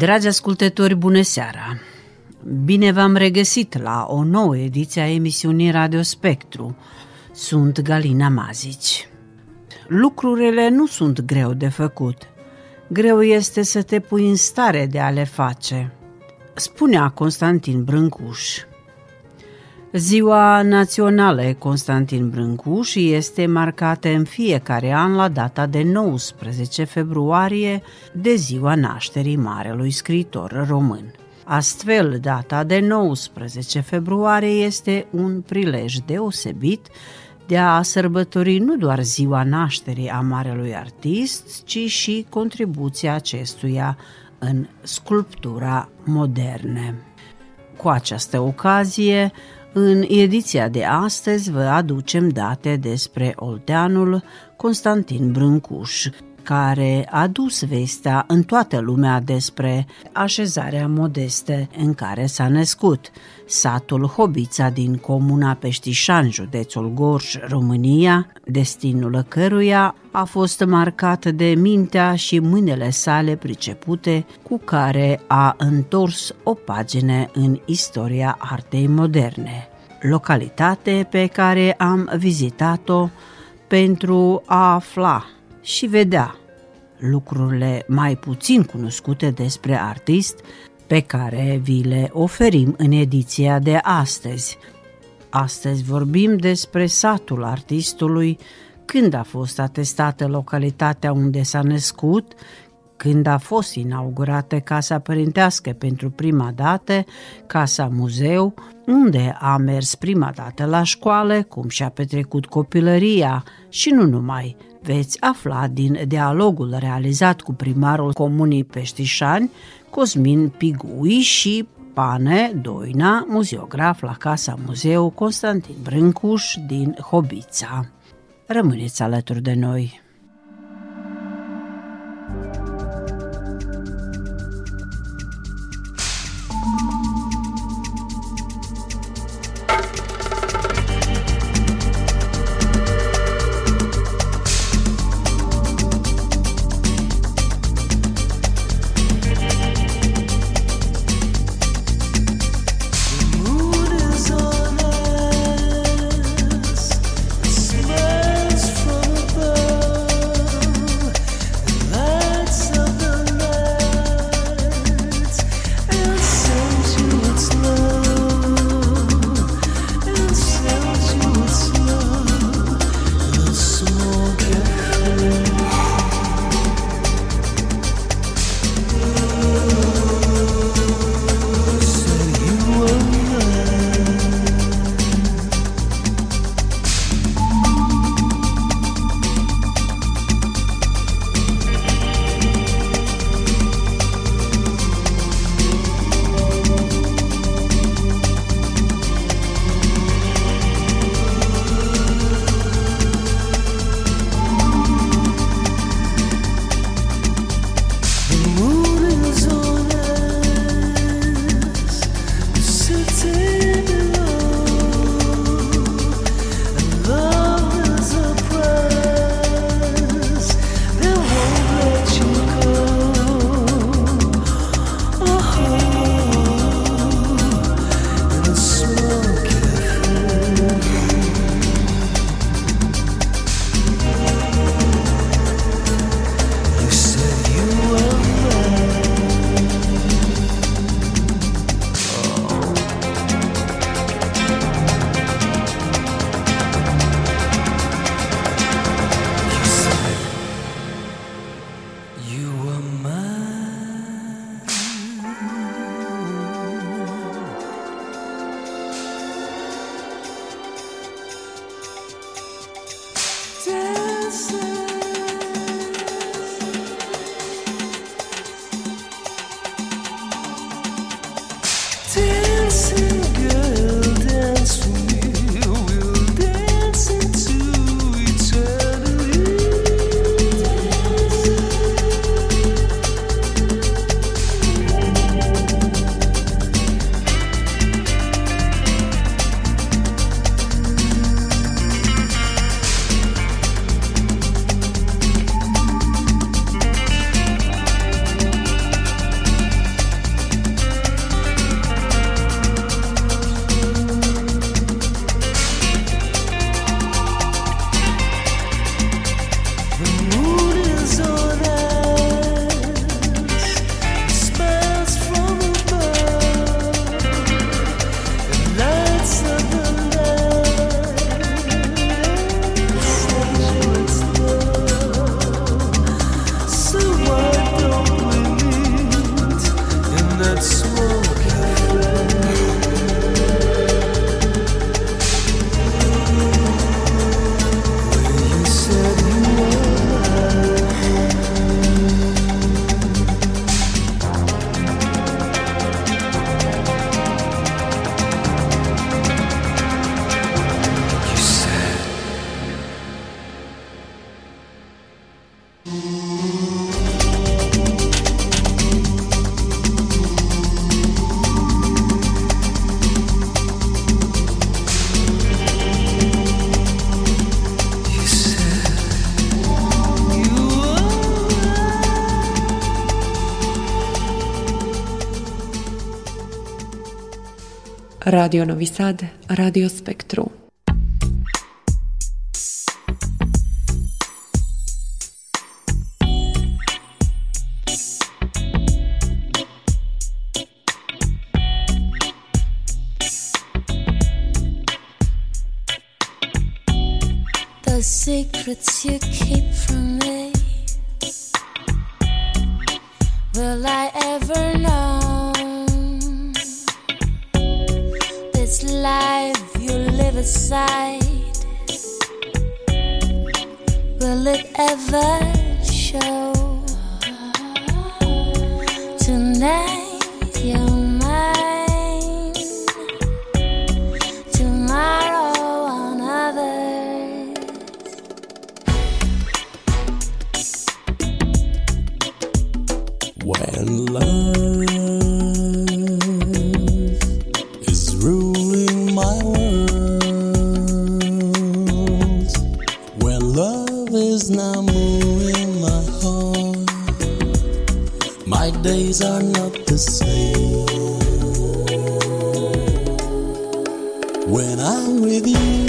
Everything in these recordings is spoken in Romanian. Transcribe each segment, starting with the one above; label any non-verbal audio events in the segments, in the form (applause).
Dragi ascultători, bună seara! Bine v-am regăsit la o nouă ediție a emisiunii Radio Spectru. Sunt Galina Mazici. Lucrurile nu sunt greu de făcut. Greu este să te pui în stare de a le face, spunea Constantin Brâncuș. Ziua Națională Constantin Brâncuș este marcată în fiecare an la data de 19 februarie de ziua nașterii marelui scriitor român. Astfel, data de 19 februarie este un prilej deosebit de a sărbători nu doar ziua nașterii a marelui artist, ci și contribuția acestuia în sculptura moderne. Cu această ocazie, în ediția de astăzi vă aducem date despre olteanul Constantin Brâncuș, care a dus vestea în toată lumea despre așezarea modeste în care s-a născut, satul Hobița din comuna Peștișan, județul Gorj, România, destinul căruia a fost marcat de mintea și mâinile sale pricepute cu care a întors o pagină în istoria artei moderne, localitate pe care am vizitat-o pentru a afla și vedea lucrurile mai puțin cunoscute despre artist pe care vi le oferim în ediția de astăzi. Astăzi vorbim despre satul artistului, când a fost atestată localitatea unde s-a născut, când a fost inaugurată Casa Părintească pentru prima dată, Casa Muzeu, unde a mers prima dată la școală, cum și-a petrecut copilăria și nu numai, veți afla din dialogul realizat cu primarul comunii Peștișani, Cosmin Pigui și Pane Doina, muzeograf la Casa Muzeu Constantin Brâncuș din Hobița. Rămâneți alături de noi! Radio Novi Sad, Radio Spektru. The secrets you keep from me Will I ever know life you live aside. Will it ever show? Tonight you're mine. Tomorrow on others. When love when I'm with you.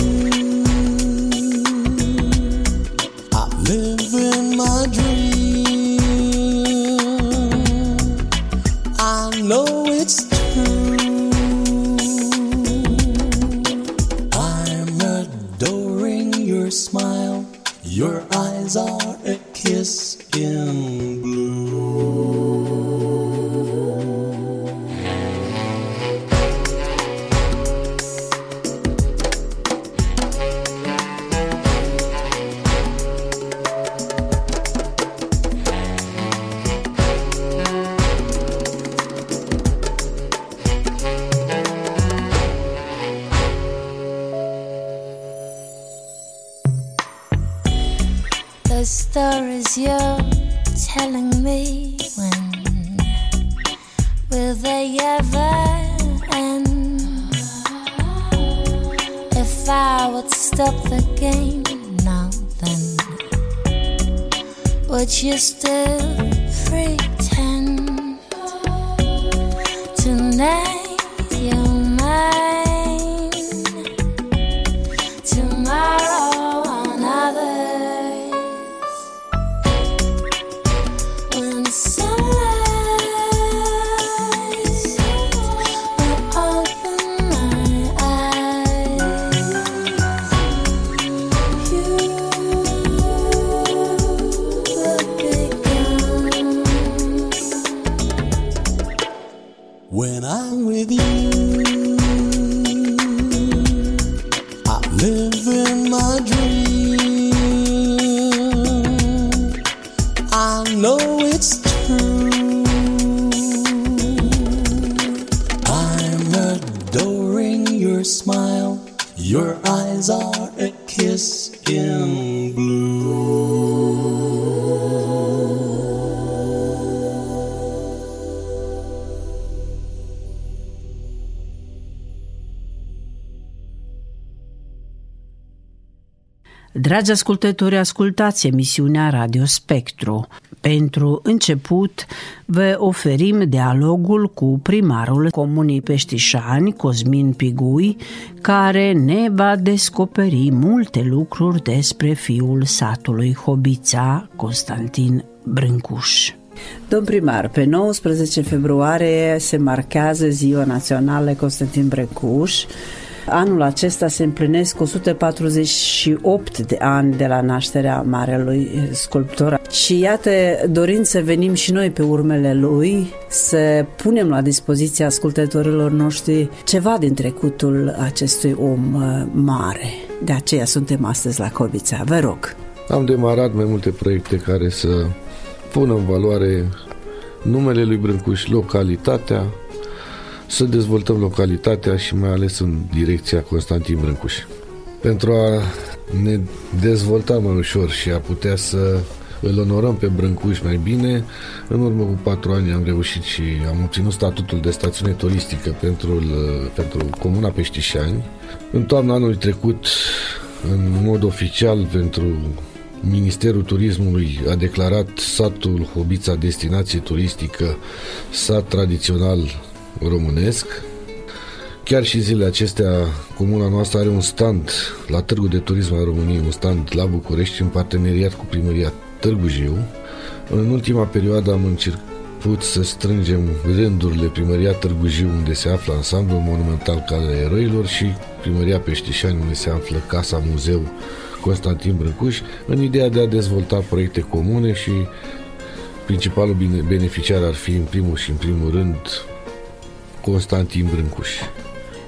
I would stop the game now, then would you still pretend Dragi ascultători, ascultați emisiunea Radio Spectru. Pentru început, vă oferim dialogul cu primarul Comunii Peștișani, Cosmin Pigui, care ne va descoperi multe lucruri despre fiul satului Hobița, Constantin Brâncuș. Domn primar, pe 19 februarie se marchează Ziua Națională Constantin Brâncuș. Anul acesta se împlinesc 148 de ani de la nașterea marelui sculptor. Și iată, dorind să venim și noi pe urmele lui, să punem la dispoziția ascultătorilor noștri ceva din trecutul acestui om uh, mare. De aceea suntem astăzi la Cobița. Vă rog. Am demarat mai multe proiecte care să pună în valoare numele lui Brâncuș, localitatea, să dezvoltăm localitatea și mai ales în direcția Constantin Brâncuș. Pentru a ne dezvolta mai ușor și a putea să îl onorăm pe Brâncuș mai bine, în urmă cu patru ani am reușit și am obținut statutul de stațiune turistică pentru, pentru Comuna Peștișani. În toamna anului trecut, în mod oficial pentru Ministerul Turismului a declarat satul Hobița destinație turistică, sat tradițional românesc. chiar și zilele acestea, comuna noastră are un stand la Târgu de Turism al României, un stand la București în parteneriat cu primăria Târgu Jiu. În ultima perioadă am început să strângem rândurile primăria Târgu Jiu, unde se află ansamblul monumental Calea Eroilor și primăria Peștișani, unde se află Casa Muzeu Constantin Brâncuș, în ideea de a dezvolta proiecte comune și principalul beneficiar ar fi în primul și în primul rând Constantin Brâncuș.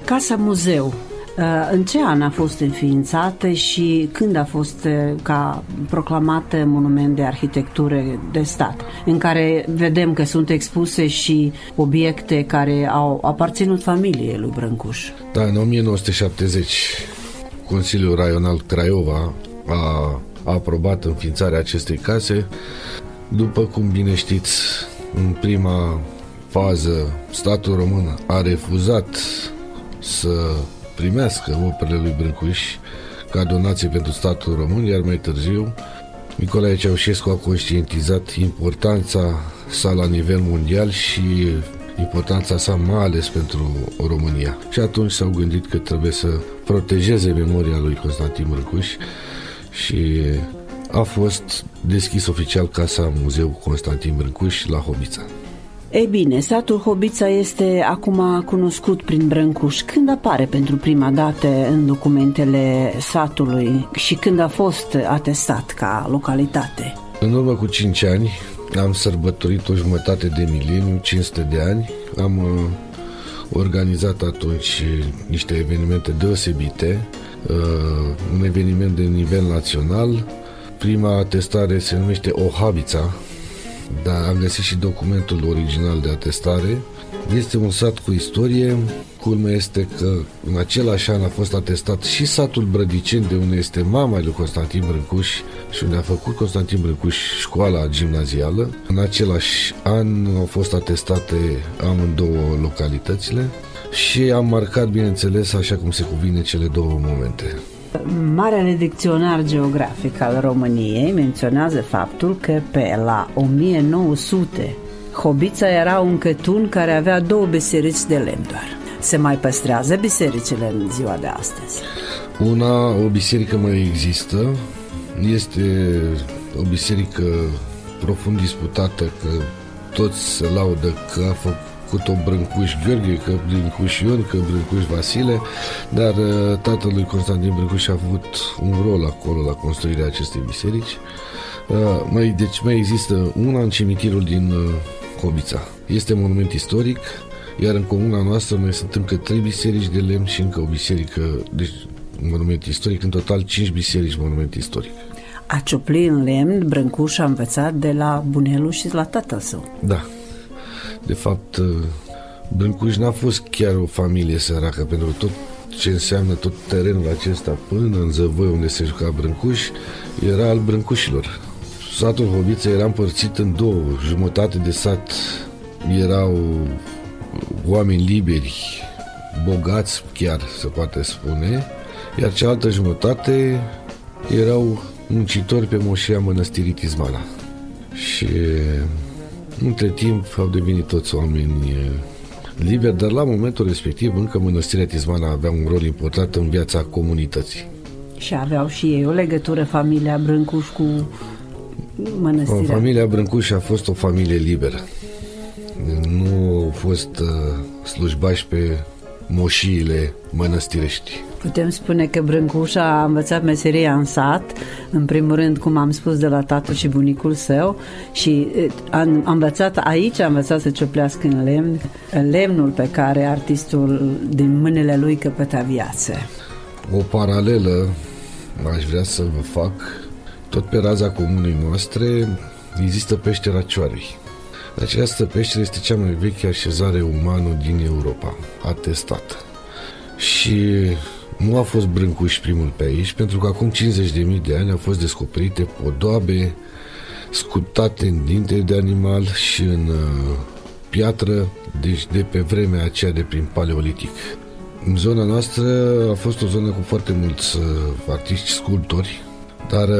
Casa Muzeu, uh, în ce an a fost înființată și când a fost uh, ca proclamată monument de arhitectură de stat, în care vedem că sunt expuse și obiecte care au aparținut familiei lui Brâncuș? Da, în 1970 Consiliul Raional Craiova a, a aprobat înființarea acestei case. După cum bine știți, în prima fază, statul român a refuzat să primească operele lui Brâncuș ca donație pentru statul român, iar mai târziu Nicolae Ceaușescu a conștientizat importanța sa la nivel mondial și importanța sa mai ales pentru România. Și atunci s-au gândit că trebuie să protejeze memoria lui Constantin Brâncuș și a fost deschis oficial Casa Muzeu Constantin Brâncuș la Hobița. Ei bine, satul Hobița este acum cunoscut prin Brâncuș. Când apare pentru prima dată în documentele satului și când a fost atestat ca localitate? În urmă cu 5 ani am sărbătorit o jumătate de mileniu, 500 de ani. Am uh, organizat atunci niște evenimente deosebite, uh, un eveniment de nivel național. Prima atestare se numește Ohabița, dar am găsit și documentul original de atestare. Este un sat cu istorie. Culmea este că în același an a fost atestat și satul Brădiceni, de unde este mama lui Constantin Brâncuș și unde a făcut Constantin Brâncuș școala gimnazială. În același an au fost atestate amândouă localitățile și am marcat, bineînțeles, așa cum se cuvine, cele două momente. Marele dicționar geografic al României menționează faptul că pe la 1900 Hobița era un cătun care avea două biserici de lemn doar. Se mai păstrează bisericile în ziua de astăzi? Una, o biserică mai există, este o biserică profund disputată că toți se laudă că a făcut făcut-o Brâncuș Gheorghe, că Brâncuș Ion, că Brâncuș Vasile, dar uh, tatăl lui Constantin Brâncuș a avut un rol acolo la construirea acestei biserici. Uh, mai, deci mai există una în cimitirul din uh, Cobița. Este monument istoric, iar în comuna noastră mai sunt încă trei biserici de lemn și încă o biserică, deci monument istoric, în total cinci biserici monument istoric. A ciopli în lemn, Brâncuș a învățat de la bunelul și la tatăl său. Da, de fapt, uh, Brâncuș n-a fost chiar o familie săracă, pentru tot ce înseamnă tot terenul acesta până în Zăvoi, unde se juca Brâncuș, era al Brâncușilor. Satul Hobiță era împărțit în două. Jumătate de sat erau oameni liberi, bogați chiar, se poate spune, iar cealaltă jumătate erau muncitori pe moșia mănăstirii Tizmana. Și între timp au devenit toți oameni liberi, dar la momentul respectiv încă Mănăstirea Tizmana avea un rol important în viața comunității. Și aveau și ei o legătură, familia Brâncuș cu mănăstirea. Familia Brâncuș a fost o familie liberă. Nu au fost uh, slujbași pe moșiile mănăstirești. Putem spune că Brâncușa a învățat meseria în sat, în primul rând, cum am spus, de la tatăl și bunicul său și a, a învățat aici, a învățat să cioplească în lemn, lemnul pe care artistul din mâinile lui căpăta viață. O paralelă aș vrea să vă fac, tot pe raza comunei noastre există peștera Cioarei. Această peșteră este cea mai veche așezare umană din Europa, atestată. Și nu a fost Brâncuș primul pe aici, pentru că acum 50.000 de ani au fost descoperite podoabe sculptate în dinte de animal și în uh, piatră, deci de pe vremea aceea de prin paleolitic. În zona noastră a fost o zonă cu foarte mulți uh, artiști sculptori, dar uh,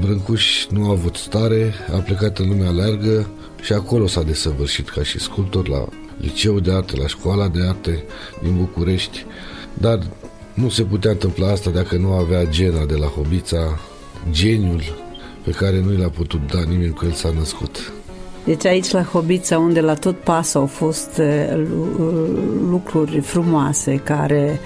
Brâncuș nu a avut stare, a plecat în lumea largă și acolo s-a desăvârșit ca și sculptor la liceul de arte, la școala de arte din București, dar nu se putea întâmpla asta dacă nu avea gena de la Hobița, geniul pe care nu l-a putut da nimeni cu el s-a născut. Deci aici la Hobița, unde la tot pas au fost uh, lucruri frumoase care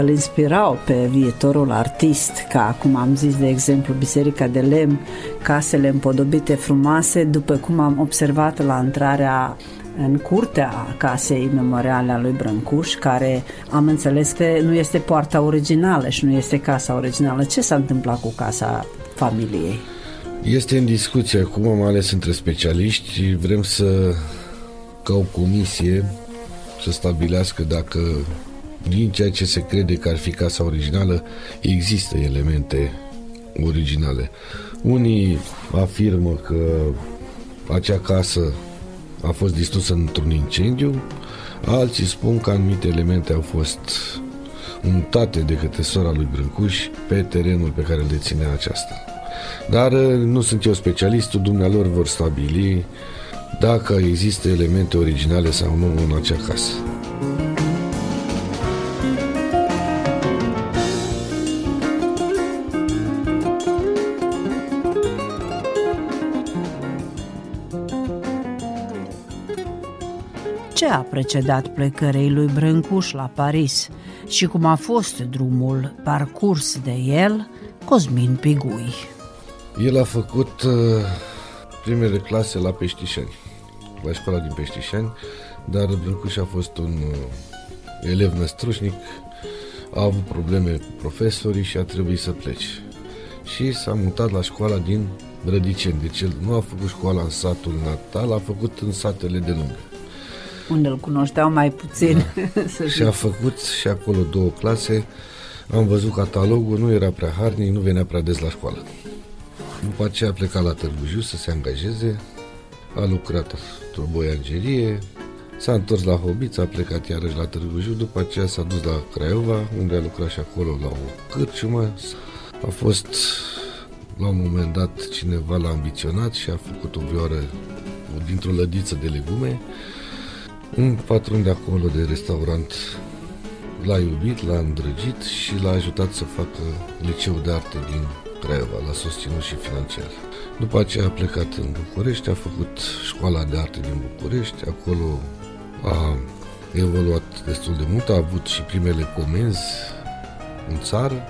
îl inspirau pe viitorul artist, ca cum am zis, de exemplu, Biserica de Lemn, casele împodobite frumoase, după cum am observat la intrarea în curtea casei memoriale a lui Brâncuș, care am înțeles că nu este poarta originală și nu este casa originală. Ce s-a întâmplat cu casa familiei? Este în discuție acum, am ales între specialiști. Vrem să, ca o comisie, să stabilească dacă din ceea ce se crede că ar fi casa originală, există elemente originale. Unii afirmă că acea casă a fost distrusă într-un incendiu, alții spun că anumite elemente au fost mutate de către sora lui Brâncuș pe terenul pe care îl deținea aceasta. Dar uh, nu sunt eu specialistul, dumnealor vor stabili dacă există elemente originale sau nu în acea casă. Ce a precedat plecărei lui Brâncuș la Paris și cum a fost drumul parcurs de el, Cosmin Pigui. El a făcut uh, primele clase la Peștișani, la școala din Peștișani, dar Brâncuș a fost un uh, elev năstrușnic, a avut probleme cu profesorii și a trebuit să plece. Și s-a mutat la școala din Rădiceni, deci el nu a făcut școala în satul natal, a făcut în satele de lângă. Unde îl cunoșteau mai puțin. Da. (laughs) și a făcut și acolo două clase, am văzut catalogul, nu era prea harnic, nu venea prea des la școală. După aceea a plecat la Târgu Jiu să se angajeze, a lucrat într-o boiangerie, s-a întors la Hobița, a plecat iarăși la Târgu Jiu, după aceea s-a dus la Craiova, unde a lucrat și acolo la o cârciumă. A fost la un moment dat cineva l-a ambiționat și a făcut o vioară dintr-o lădiță de legume. Un patron de acolo de restaurant l-a iubit, l-a îndrăgit și l-a ajutat să facă liceu de arte din Craiova, l-a susținut și financiar. După aceea a plecat în București, a făcut școala de arte din București, acolo a evoluat destul de mult, a avut și primele comenzi în țară,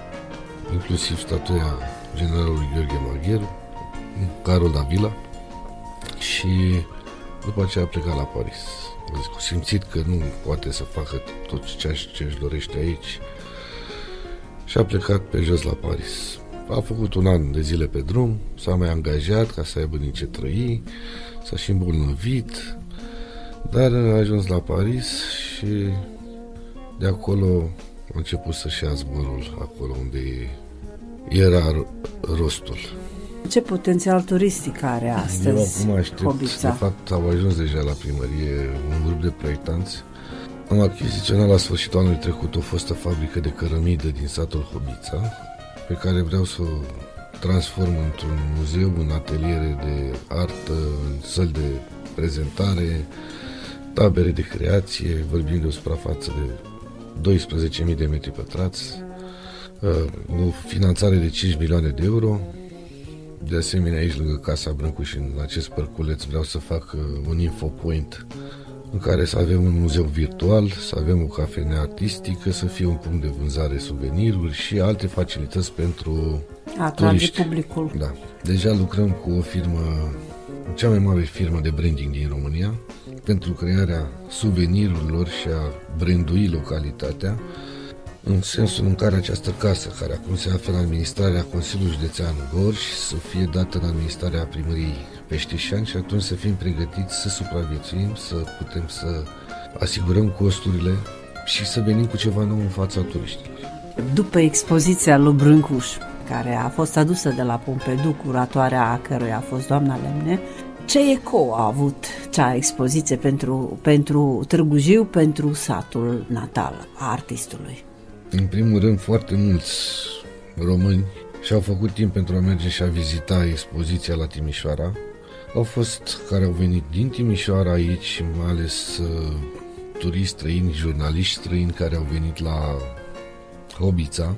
inclusiv statuia generalului Gheorghe Magheru, Carol Davila și după aceea a plecat la Paris. A simțit că nu poate să facă tot ceea ce își dorește aici și a plecat pe jos la Paris. A făcut un an de zile pe drum, s-a mai angajat ca să aibă din ce trăi, s-a și îmbolnăvit, dar a ajuns la Paris și de acolo a început să-și ia zborul acolo unde era rostul. Ce potențial turistic are astăzi Eu acum aștept, Hobița? de fapt au ajuns deja la primărie un grup de proiectanți. Am achiziționat la sfârșitul anului trecut o fostă fabrică de cărămidă din satul Hobița, pe care vreau să o transform într-un muzeu, în ateliere de artă, în săli de prezentare, tabere de creație, vorbim de o suprafață de 12.000 de metri pătrați, uh, o finanțare de 5 milioane de euro. De asemenea, aici, lângă Casa Brâncu și în acest părculeț, vreau să fac uh, un infopoint în care să avem un muzeu virtual, să avem o cafenea artistică, să fie un punct de vânzare suveniruri și alte facilități pentru Atrage turiști. publicul. Da. Deja lucrăm cu o firmă, cea mai mare firmă de branding din România, pentru crearea suvenirurilor și a brandui localitatea, în sensul în care această casă, care acum se află în administrarea Consiliului Județean Gorj, să fie dată în administrarea primăriei Peștișani și atunci să fim pregătiți să supraviețuim, să putem să asigurăm costurile și să venim cu ceva nou în fața turiștilor. După expoziția lui Brâncuș, care a fost adusă de la Pompidou, curatoarea a căruia a fost doamna Lemne, ce eco a avut cea expoziție pentru, pentru Târgu Jiu, pentru satul natal a artistului? În primul rând, foarte mulți români și-au făcut timp pentru a merge și a vizita expoziția la Timișoara. Au fost care au venit din Timișoara aici, mai ales uh, turiști străini, jurnaliști străini care au venit la Hobița.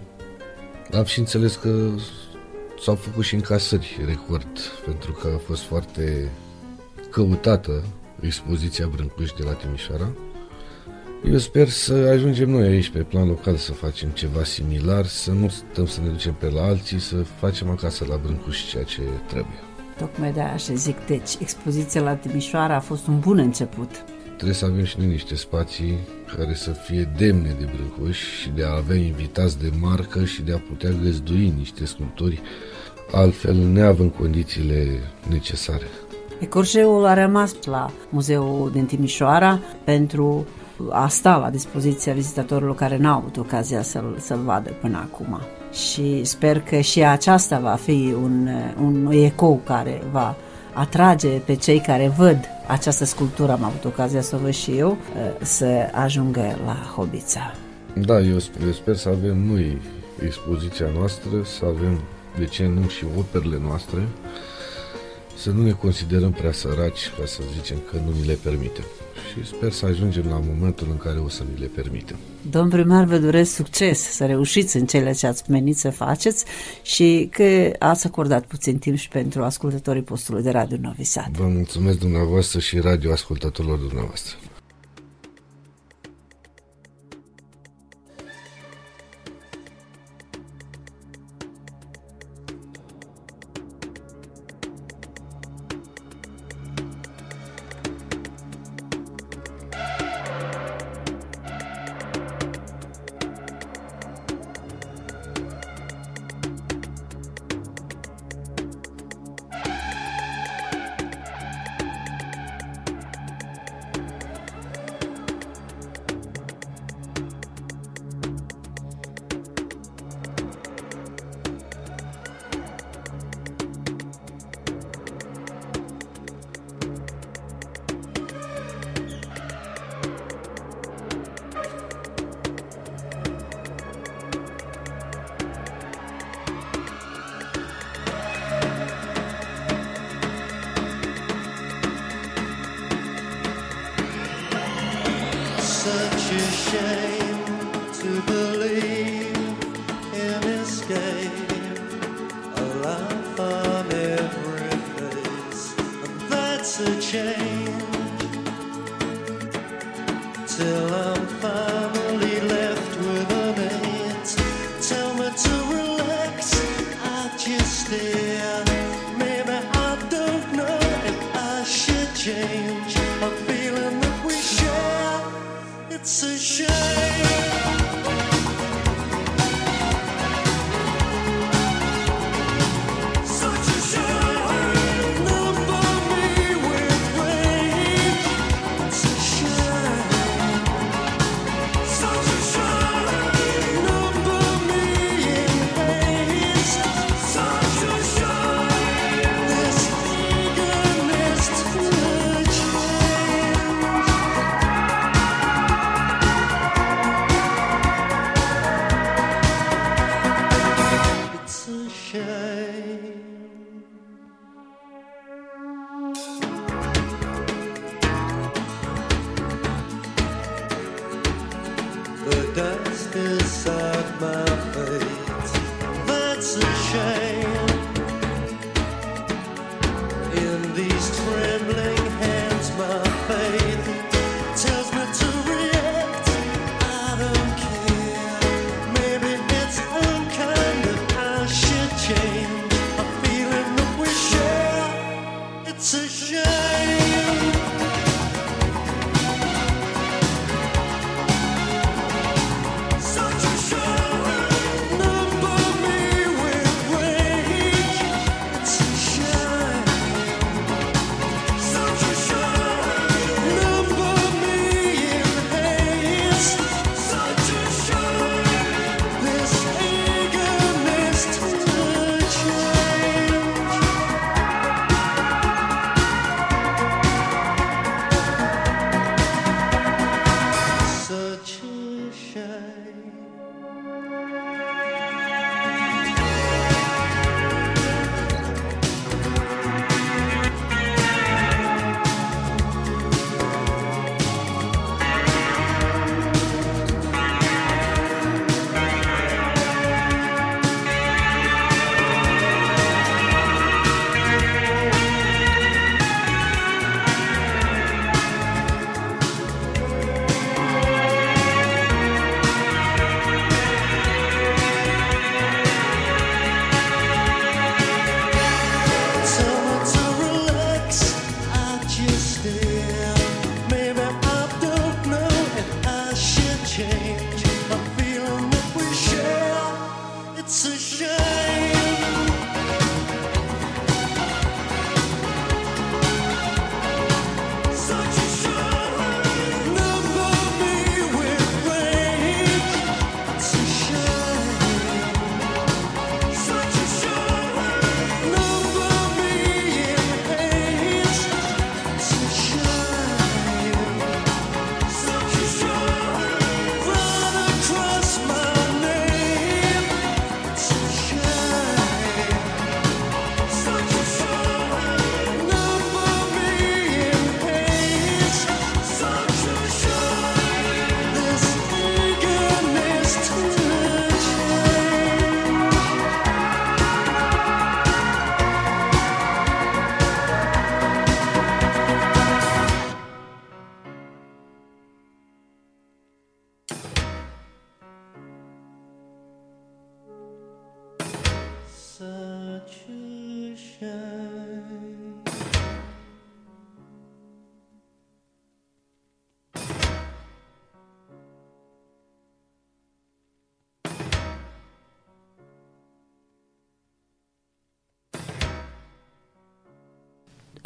Am și înțeles că s-au făcut și încasări record, pentru că a fost foarte căutată expoziția Brâncuș de la Timișoara. Eu sper să ajungem noi aici pe plan local să facem ceva similar, să nu stăm să ne ducem pe la alții, să facem acasă la Brâncuș ceea ce trebuie. Tocmai de așa zic, deci expoziția la Timișoara a fost un bun început. Trebuie să avem și noi niște spații care să fie demne de Brâncuș și de a avea invitați de marcă și de a putea găzdui niște sculpturi altfel neavând condițiile necesare. Ecurgeul a rămas la Muzeul din Timișoara pentru a sta la dispoziția vizitatorilor care n-au avut ocazia să-l, să-l vadă până acum. Și sper că și aceasta va fi un, un ecou care va atrage pe cei care văd această sculptură, am avut ocazia să o văd și eu, să ajungă la Hobița. Da, eu sper, eu sper să avem noi expoziția noastră, să avem, de ce nu, și operele noastre, să nu ne considerăm prea săraci ca să zicem că nu ni le permitem. Și sper să ajungem la momentul în care o să ni le permitem. Domn primar, vă doresc succes, să reușiți în cele ce ați menit să faceți și că ați acordat puțin timp și pentru ascultătorii postului de Radio Novi Sad. Vă mulțumesc dumneavoastră și radio ascultătorilor dumneavoastră. change.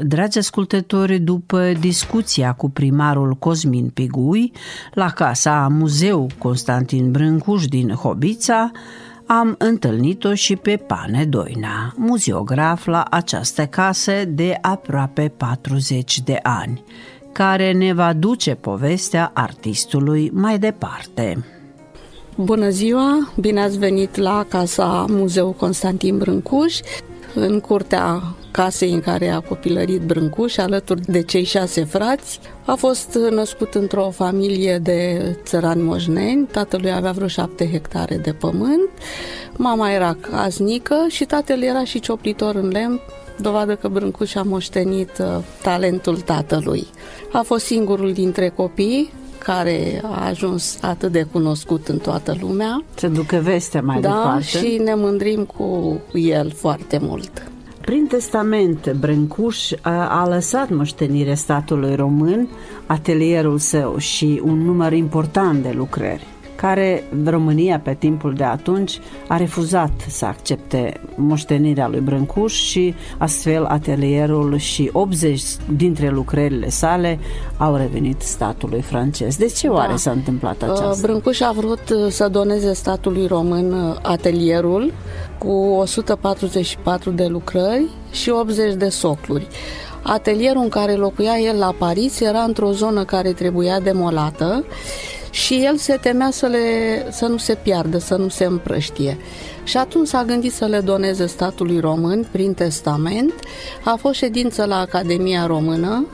Dragi ascultători, după discuția cu primarul Cosmin Pigui la casa Muzeu Constantin Brâncuș din Hobița, am întâlnit-o și pe Pane Doina, muzeograf la această casă de aproape 40 de ani, care ne va duce povestea artistului mai departe. Bună ziua, bine ați venit la Casa Muzeu Constantin Brâncuș, în curtea casei în care a copilărit Brâncuș, alături de cei șase frați. A fost născut într-o familie de țărani moșneni, tatălui avea vreo șapte hectare de pământ, mama era casnică și tatăl era și cioplitor în lemn, dovadă că Brâncuș a moștenit uh, talentul tatălui. A fost singurul dintre copii care a ajuns atât de cunoscut în toată lumea. Să ducă vestea mai da, departe. și ne mândrim cu el foarte mult. Prin testament, Brâncuș a, a lăsat moștenire statului român, atelierul său și un număr important de lucrări care România pe timpul de atunci a refuzat să accepte moștenirea lui Brâncuș și astfel atelierul și 80 dintre lucrările sale au revenit statului francez. De ce oare Da. s-a întâmplat Uh, aceasta? Brâncuș a vrut uh, să doneze statului român uh, atelierul cu 144 de lucrări și 80 de socluri. Atelierul în care locuia el la Paris era într-o zonă care trebuia demolată și el se temea să, le, să nu se piardă, să nu se împrăștie. Și atunci s-a gândit să le doneze statului român prin testament. A fost ședință la Academia Română,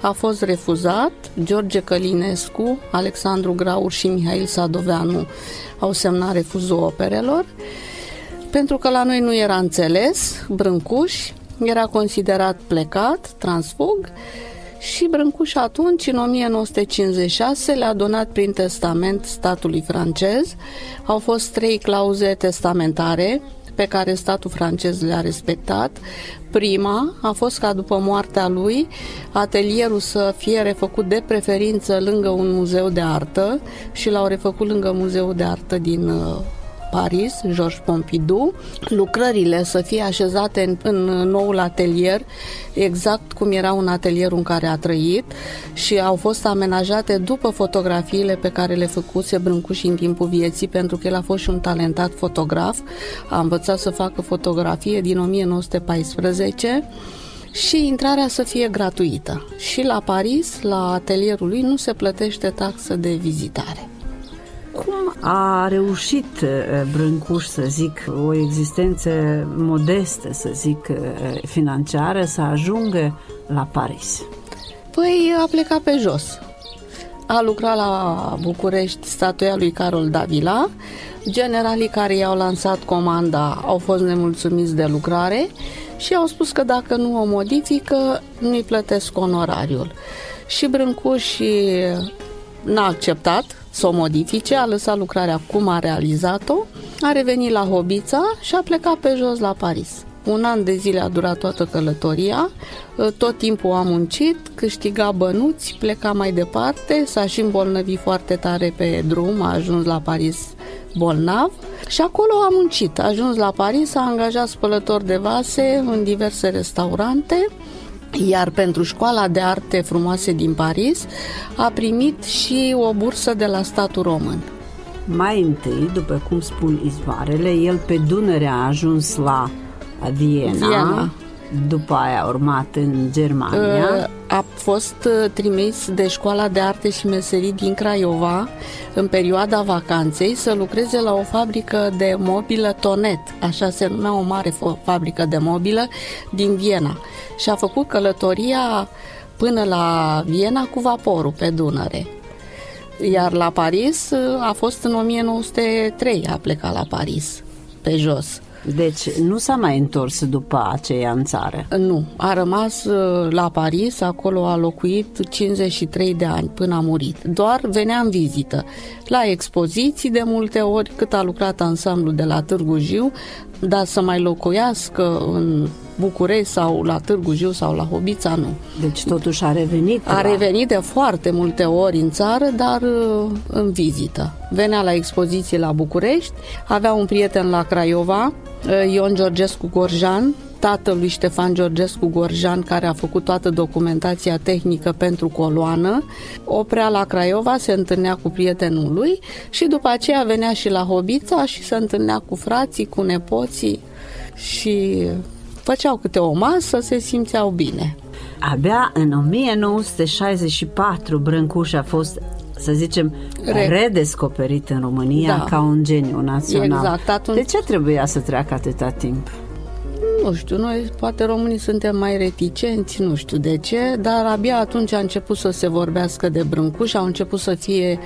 a fost refuzat. George Călinescu, Alexandru Graur și Mihail Sadoveanu au semnat refuzul operelor. Pentru că la noi nu era înțeles, Brâncuș era considerat plecat, transfug și Brâncuș atunci, în 1956, le-a donat prin testament statului francez. Au fost trei clauze testamentare pe care statul francez le-a respectat. Prima a fost ca după moartea lui atelierul să fie refăcut de preferință lângă un muzeu de artă și l-au refăcut lângă muzeul de artă din uh, Paris, Georges Pompidou, lucrările să fie așezate în, în noul atelier, exact cum era un atelier în care a trăit și au fost amenajate după fotografiile pe care le făcuse Brâncuș în timpul vieții, pentru că el a fost și un talentat fotograf, a învățat să facă fotografie din 1914 și intrarea să fie gratuită. Și la Paris, la atelierul lui, nu se plătește taxă de vizitare. Cum a reușit eh, Brâncuș, să zic, o existență modestă, să zic, eh, financiară, să ajungă la Paris? Păi a plecat pe jos. A lucrat la București statuia lui Carol Davila. Generalii care i-au lansat comanda au fost nemulțumiți de lucrare și au spus că dacă nu o modifică, nu-i plătesc onorariul. Și Brâncuș n-a acceptat să o modifice, a lăsat lucrarea cum a realizat-o, a revenit la Hobița și a plecat pe jos la Paris. Un an de zile a durat toată călătoria, tot timpul a muncit, câștiga bănuți, pleca mai departe, s-a și îmbolnăvit foarte tare pe drum, a ajuns la Paris bolnav și acolo a muncit. A ajuns la Paris, a angajat spălători de vase în diverse restaurante, iar pentru școala de arte frumoase din Paris a primit și o bursă de la statul român. Mai întâi, după cum spun izvoarele, el pe Dunăre a ajuns la Viena, Viena. După aia a urmat în Germania. Uh, A fost uh, trimis de școala de arte și meserii din Craiova în perioada vacanței să lucreze la o fabrică de mobilă Tonet, așa se numea o mare fo- fabrică de mobilă din Viena. Și a făcut călătoria până la Viena cu vaporul pe Dunăre. Iar la Paris uh, a fost în 1903, a plecat la Paris, pe jos. Deci nu s-a mai întors după aceea în țară. Nu, a rămas uh, la Paris, acolo a locuit 53 de ani până a murit. Doar venea în vizită. La expoziții de multe ori, cât a lucrat ansamblu de la Târgu Jiu, dar să mai locuiască în București sau la Târgu Jiu sau la Hobița, nu. Deci totuși a revenit. A la- revenit de foarte multe ori în țară, dar uh, în vizită. Venea la expoziții la București, avea un prieten la Craiova, uh, Ion Georgescu Gorjan, tatăl lui Ștefan Georgescu Gorjan, care a făcut toată documentația tehnică pentru coloană, oprea la Craiova, se întâlnea cu prietenul lui și după aceea venea și la Hobița și se întâlnea cu frații, cu nepoții și făceau câte o masă, se simțeau bine. Abia în 1964 Brâncuș a fost să zicem, Re- redescoperit în România Da. ca un geniu național. Exact, atunci- De ce trebuia să treacă atâta timp? Nu știu, noi poate românii suntem mai reticenți, nu știu de ce, dar abia atunci a început să se vorbească de Brâncuș, au început să fie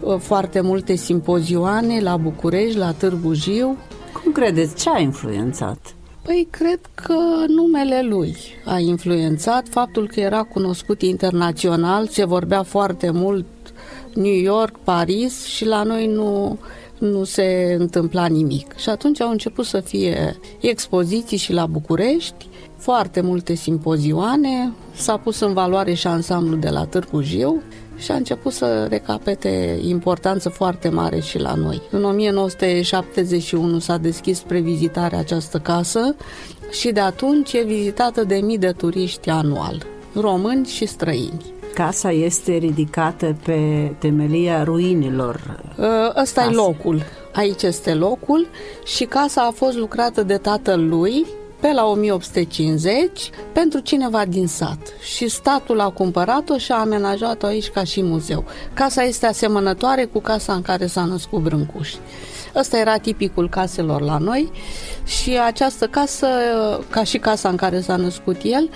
uh, foarte multe simpozioane la București, la Târgu Jiu. Cum credeți, ce a influențat? Păi cred că numele lui a influențat faptul că era cunoscut internațional, se vorbea foarte mult New York, Paris și la noi nu, nu se întâmpla nimic. Și atunci au început să fie expoziții și la București, foarte multe simpozioane, s-a pus în valoare și ansamblul de la Târgu Jiu și a început să recapete importanță foarte mare și la noi. În 1971 s-a deschis spre vizitare această casă și de atunci e vizitată de mii de turiști anual, români și străini. Casa este ridicată pe temelia ruinilor. Ă, Ăsta e Casă. locul. Aici este locul și casa a fost lucrată de tatăl lui pe la 1850 pentru cineva din sat și statul a cumpărat-o și a amenajat-o aici ca și muzeu. Casa este asemănătoare cu casa în care s-a născut Brâncuș. Ăsta era tipicul caselor la noi și această casă, ca și casa în care s-a născut el,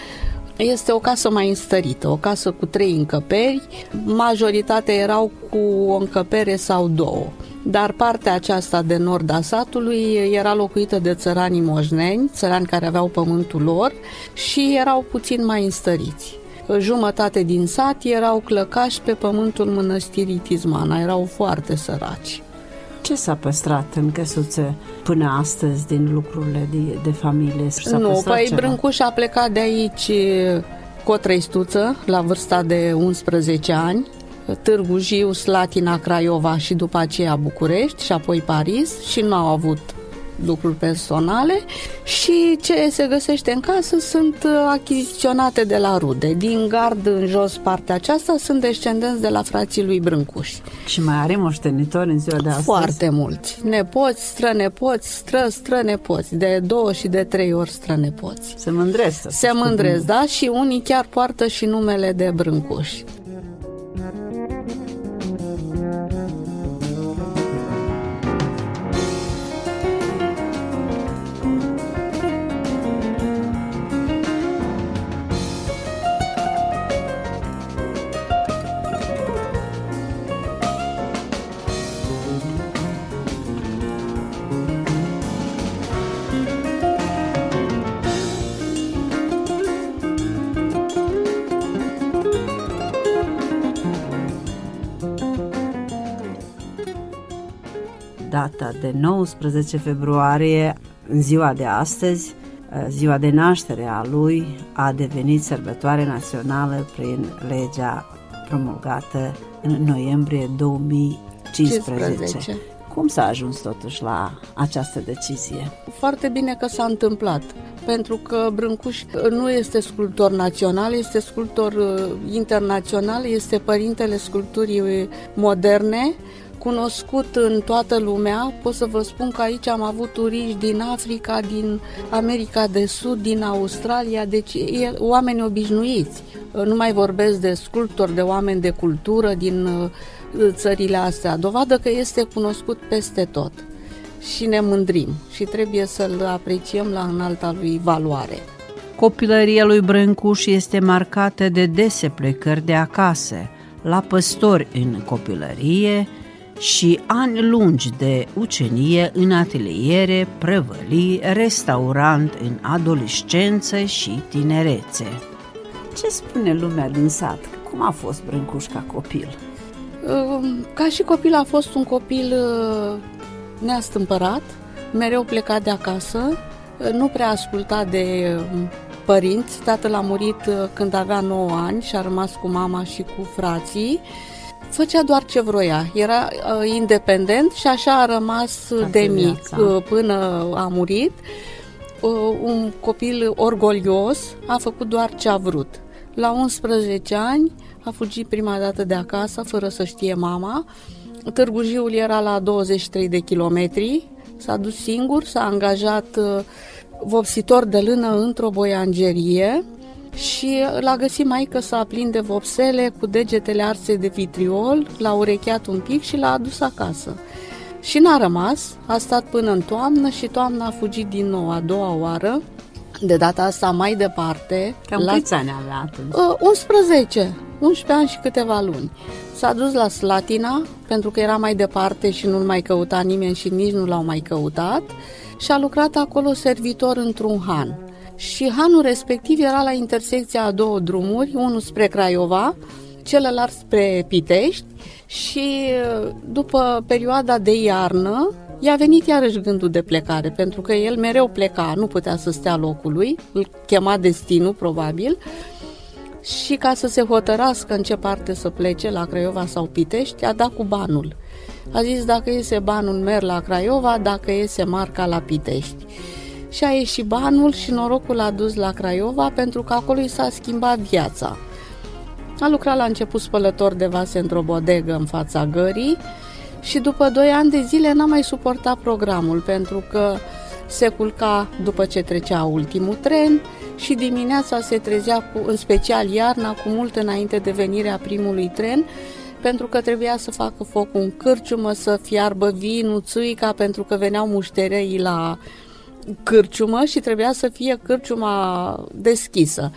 este o casă mai înstărită, o casă cu trei încăperi, majoritatea erau cu o încăpere sau două. Dar partea aceasta de nord a satului era locuită de țăranii moșneni, țărani care aveau pământul lor și erau puțin mai înstăriți. Jumătate din sat erau clăcași pe pământul mănăstirii Tizmana, erau foarte săraci. Ce s-a păstrat în căsuțe până astăzi din lucrurile de, de familie? S-a nu, păstrat păi ceva? Brâncuș a plecat de aici e, cu o trăistuță la vârsta de 11 ani, Târgu Jiu, Slatina, Craiova și după aceea București și apoi Paris și nu au avut lucruri personale și ce se găsește în casă sunt uh, achiziționate de la rude. Din gard în jos partea aceasta sunt descendenți de la frații lui Brâncuș. Și mai are moștenitori în ziua de astăzi? Foarte mulți. Nepoți, strănepoți, stră, strănepoți. De două și de trei ori strănepoți. Se mândresc. să Se spun. mândresc, da? Și unii chiar poartă și numele de Brâncuș. Thank you. Data de 19 februarie, în ziua de astăzi, Ziua de naștere a lui a devenit sărbătoare națională prin legea promulgată în noiembrie 2015. 15. Cum s-a ajuns totuși la această decizie? Foarte bine că s-a întâmplat, pentru că Brâncuș nu este sculptor național, este sculptor uh, internațional, este părintele sculpturii uh, moderne, cunoscut în toată lumea. Pot să vă spun că aici am avut turiști din Africa, din America de Sud, din Australia, deci e, oameni obișnuiți. Uh, Nu mai vorbesc de sculptori, de oameni de cultură din uh, țările astea. Dovadă că este cunoscut peste tot și ne mândrim și trebuie să-l apreciem la înalta lui valoare. Copilăria lui Brâncuș este marcată de dese plecări de acasă, la păstori în copilărie și ani lungi de ucenie în ateliere, prăvălii, restaurant în adolescență și tinerețe. Ce spune lumea din sat? Cum a fost Brâncuș ca copil? Uh, Ca și copil a fost un copil uh, neastâmpărat, mereu plecat de acasă, uh, nu prea ascultat de uh, părinți. Tatăl a murit uh, când avea 9 ani și a rămas cu mama și cu frații. Făcea doar ce vroia, era uh, independent și așa a rămas uh, Toată de mic viața. uh, până a murit. Uh, Un copil orgolios a făcut doar ce a vrut. La 11 ani a fugit prima dată de acasă fără să știe mama. Târgu Jiul era la 23 de kilometri. S-a dus singur, s-a angajat uh, vopsitor de lână într-o boiangerie și l-a găsit maică să plin de vopsele cu degetele arse de vitriol, l-a urecheat un pic și l-a adus acasă. Și n-a rămas, a stat până în toamnă și toamna a fugit din nou a doua oară, de data asta mai departe. Cam la- câți ani avea atunci? Uh, 11, 11 ani și câteva luni. S-a dus la Slatina, pentru că era mai departe și nu-l mai căuta nimeni și nici nu l-au mai căutat și a lucrat acolo servitor într-un han. Și hanul respectiv era la intersecția a două drumuri, unul spre Craiova, celălalt spre Pitești și uh, după perioada de iarnă i-a venit iarăși gândul de plecare, pentru că el mereu pleca, nu putea să stea locului, îl chema destinul probabil, și ca să se hotărască în ce parte să plece, la Craiova sau Pitești, a dat cu banul. A zis dacă iese banul merg la Craiova, dacă iese marca la Pitești. Și a ieșit banul și norocul l-a dus la Craiova pentru că acolo i s-a schimbat viața. A lucrat la început spălător de vase într-o bodegă în fața gării și după 2 ani de zile n-a mai suportat programul pentru că se culca după ce trecea ultimul tren și dimineața se trezea, cu, în special iarna, cu mult înainte de venirea primului tren, pentru că trebuia să facă foc în cârciumă, să fiarbă vinul, țuica, pentru că veneau muștereii la cârciumă și trebuia să fie cârciuma deschisă.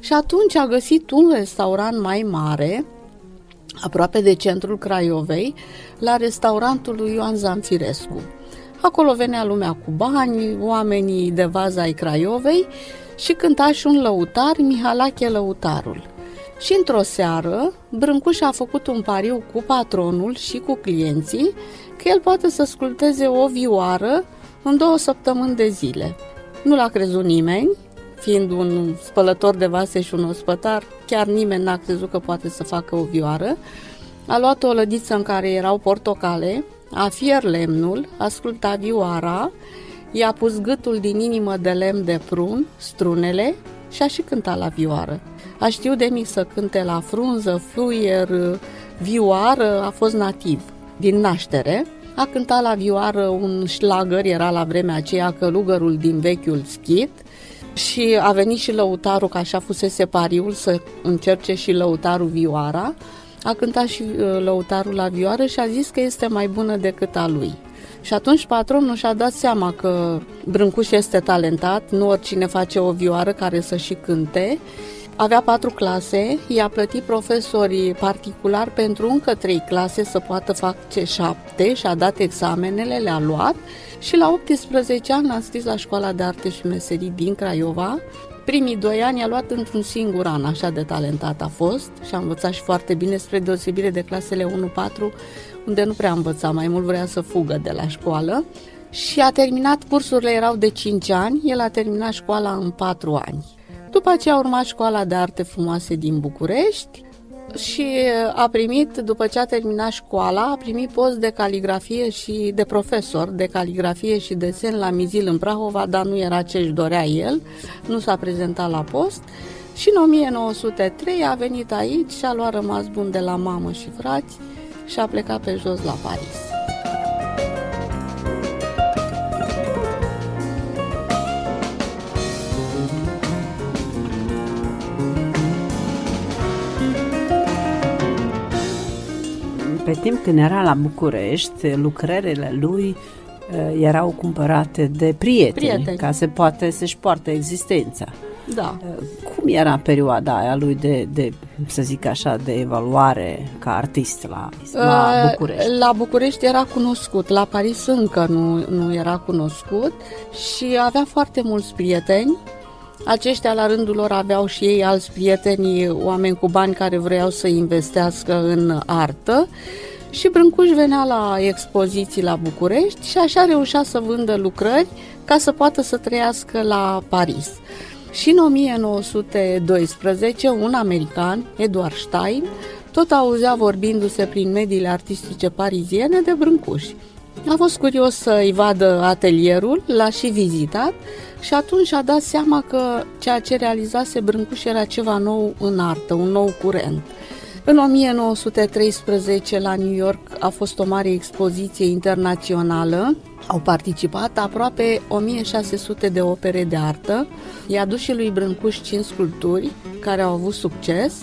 Și atunci a găsit un restaurant mai mare, aproape de centrul Craiovei, la restaurantul lui Ioan Zanfirescu. Acolo venea lumea cu bani, oamenii de vază ai Craiovei și cânta și un lăutar, Mihalache Lăutarul. Și într-o seară, Brâncuș a făcut un pariu cu patronul și cu clienții că el poate să sculpteze o vioară în două săptămâni de zile. Nu l-a crezut nimeni, fiind un spălător de vase și un ospătar, chiar nimeni n-a crezut că poate să facă o vioară. A luat o lădiță în care erau portocale, a fier lemnul, a sculptat vioara, i-a pus gâtul din inimă de lemn de prun, strunele și a și cântat la vioară. A știut de mic să cânte la frunză, fluier, vioară, a fost nativ din naștere. A cântat la vioară un șlagăr, era la vremea aceea călugărul din vechiul schit, și a venit și lăutarul, că așa fusese pariul, să încerce și lăutarul vioara. A cântat și uh, lăutarul la vioară și a zis că este mai bună decât a lui. Și atunci patronul și-a dat seama că Brâncuș este talentat, nu oricine face o vioară care să și cânte. Avea patru clase, i-a plătit profesorii particular pentru încă trei clase să poată face șapte și a dat examenele, le-a luat și la 18 ani l-a scris la Școala de Arte și Meserii din Craiova. Primii doi ani a luat într-un singur an, așa de talentat a fost și a învățat și foarte bine, spre deosebire de clasele 1-4, unde nu prea învăța, mai mult vrea să fugă de la școală. și a terminat, cursurile erau de 5 ani, el a terminat școala în 4 ani. După aceea a urmat școala de arte frumoase din București și a primit, după ce a terminat școala, a primit post de caligrafie și de profesor de caligrafie și desen la Mizil în Prahova, dar nu era ce își dorea el, nu s-a prezentat la post. Și în 1903 a venit aici și a luat rămas bun de la mamă și frați și a plecat pe jos la Paris. Pe timp când era la București, lucrările lui uh, erau cumpărate de prieteni, Prieteni. ca să poate să-și poarte existența. Da. Uh, Cum era perioada aia lui de, de, să zic așa, de evaluare ca artist la, la Uh, București? La București era cunoscut, la Paris încă nu, nu era cunoscut și avea foarte mulți prieteni. Aceștia la rândul lor aveau și ei alți prieteni, oameni cu bani care vreau să investească în artă și Brâncuș venea la expoziții la București și așa reușea să vândă lucrări ca să poată să trăiască la Paris. Și în 1912, un american, Edward Stein, tot auzea vorbindu-se prin mediile artistice pariziene de Brâncuș. A fost curios să-i vadă atelierul, l-a și vizitat și atunci a dat seama că ceea ce realizase Brâncuș era ceva nou în artă, un nou curent. În 1913 la New York a fost o mare expoziție internațională. Au participat aproape 1600 de opere de artă. I-a dus și lui Brâncuș 5 sculpturi care au avut succes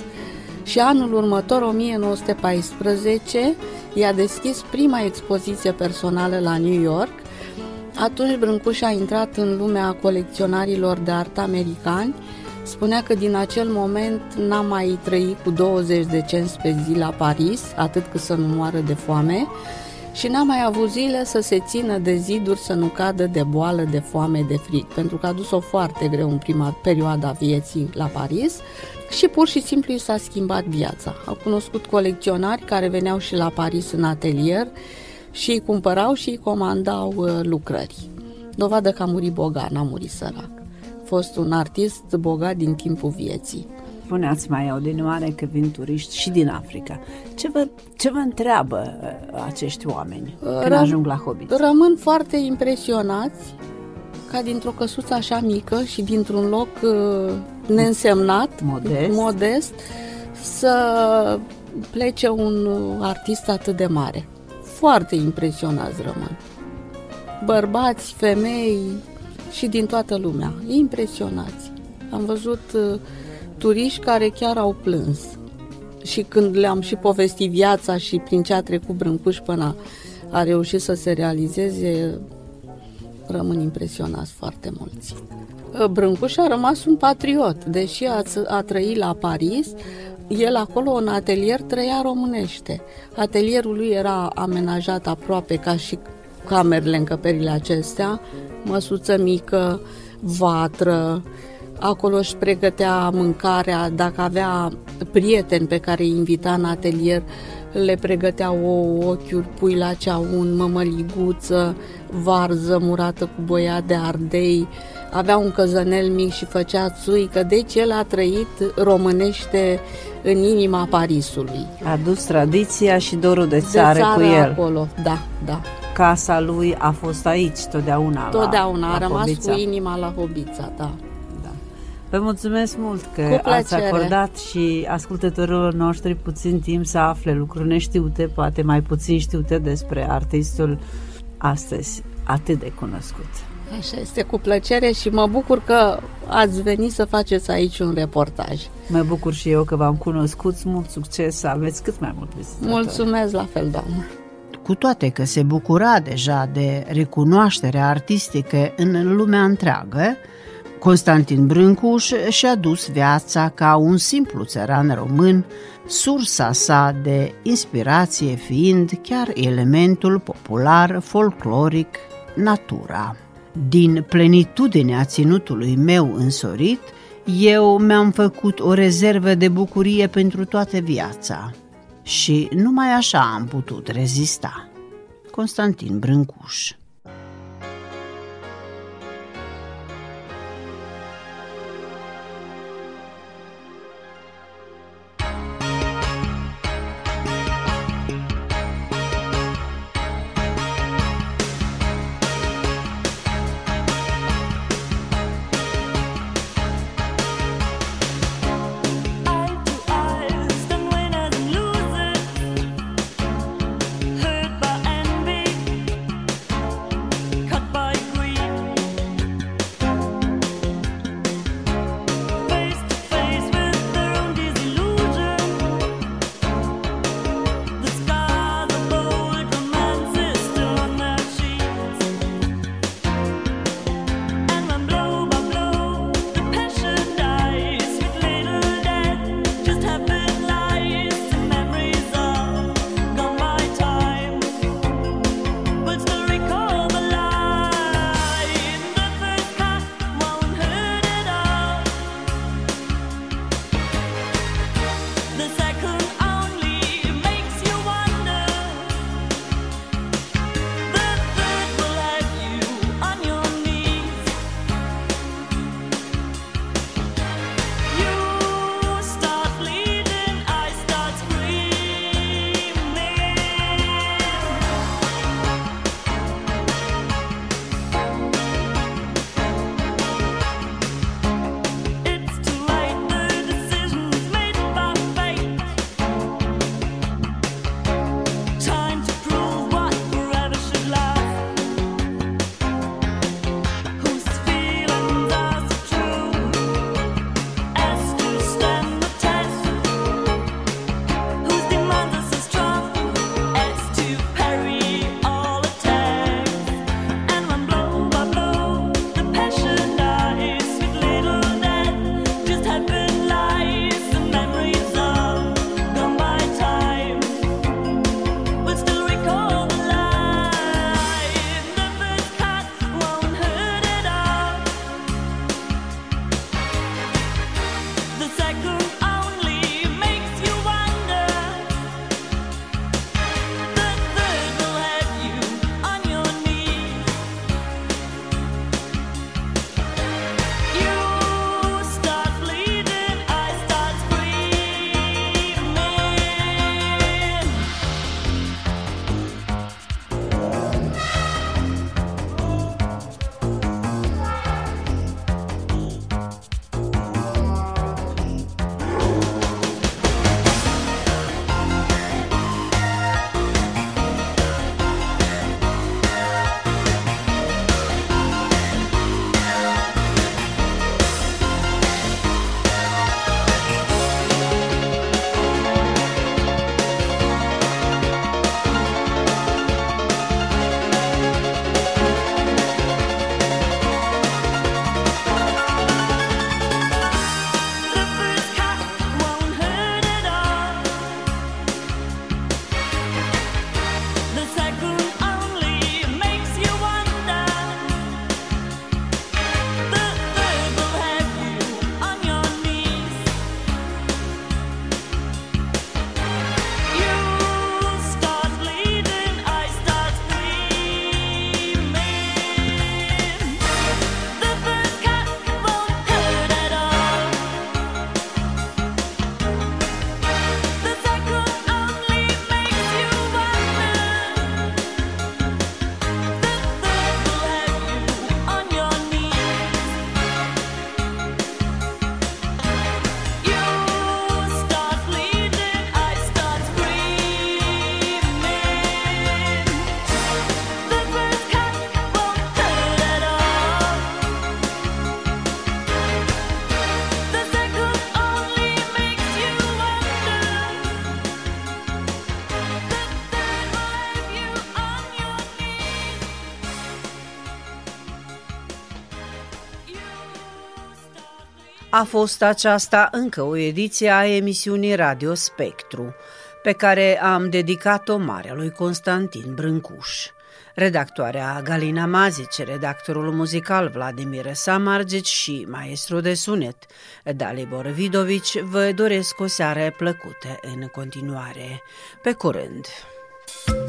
și anul următor, 1914, i-a deschis prima expoziție personală la New York. Atunci Brâncuș a intrat în lumea colecționarilor de artă americani. Spunea că din acel moment n-a mai trăit cu 20 de cenți pe zi la Paris, atât cât să nu moară de foame, și n-a mai avut zile să se țină de ziduri să nu cadă de boală, de foame, de frig, pentru că a dus-o foarte greu în prima perioadă a vieții la Paris și pur și simplu i s-a schimbat viața. A cunoscut colecționari care veneau și la Paris în atelier și îi cumpărau și îi comandau uh, lucrări. Dovadă că a murit bogat, n-a murit sărac. A fost un artist bogat din timpul vieții. Spuneați mai odinioare că vin turiști și din Africa. Ce vă, ce vă întreabă uh, acești oameni când Răm- ajung la Hobbit? Rămân foarte impresionați ca dintr-o căsuță așa mică și dintr-un loc uh, neînsemnat, Modest. modest să plece un uh, artist atât de mare. Foarte impresionați rămân. Bărbați, femei și din toată lumea. Impresionați. Am văzut uh, turiști care chiar au plâns. Și când le-am și povestit viața și prin ce a trecut Brâncuș până a reușit să se realizeze, rămân impresionați foarte mulți. Brâncuș a rămas un patriot, deși a, a trăit la Paris, el acolo în atelier trăia românește. Atelierul lui era amenajat aproape ca și camerele, încăperile acestea, măsuță mică, vatră, acolo își pregătea mâncarea, dacă avea prieteni pe care îi invita în atelier, le pregătea o ochiuri, pui la ceaun, mămăliguță, varză murată cu boia de ardei, avea un căzănel mic și făcea țuică, deci el a trăit românește în inima Parisului. A dus tradiția și dorul de De țară, cu el. acolo, da, da. Casa lui a fost aici totdeauna. Totdeauna la, a la rămas Hobița. cu inima la Hobița, da. Vă mulțumesc mult că Cu ați plăcere. acordat și ascultătorilor noștri puțin timp să afle lucruri neștiute, poate mai puțin știute despre artistul astăzi atât de cunoscut. Așa este, cu plăcere și mă bucur că ați venit să faceți aici un reportaj. Mă bucur și eu că v-am cunoscut, mult succes, să aveți cât mai mult vizitatori. Mulțumesc la fel, doamnă. Cu toate că se bucura deja de recunoaștere artistică în lumea întreagă, Constantin Brâncuș și-a dus viața ca un simplu țăran român, sursa sa de inspirație fiind chiar elementul popular folcloric, natura. Din plenitudinea ținutului meu însorit, eu mi-am făcut o rezervă de bucurie pentru toată viața și numai așa am putut rezista. Constantin Brâncuș A fost aceasta încă o ediție a emisiunii Radio Spectru, pe care am dedicat-o marelui Constantin Brâncuș. Redactoarea Galina Mazice, redactorul muzical Vladimir Samargici și maestru de sunet Dalibor Vidovici vă doresc o seară plăcută în continuare. Pe curând! thank you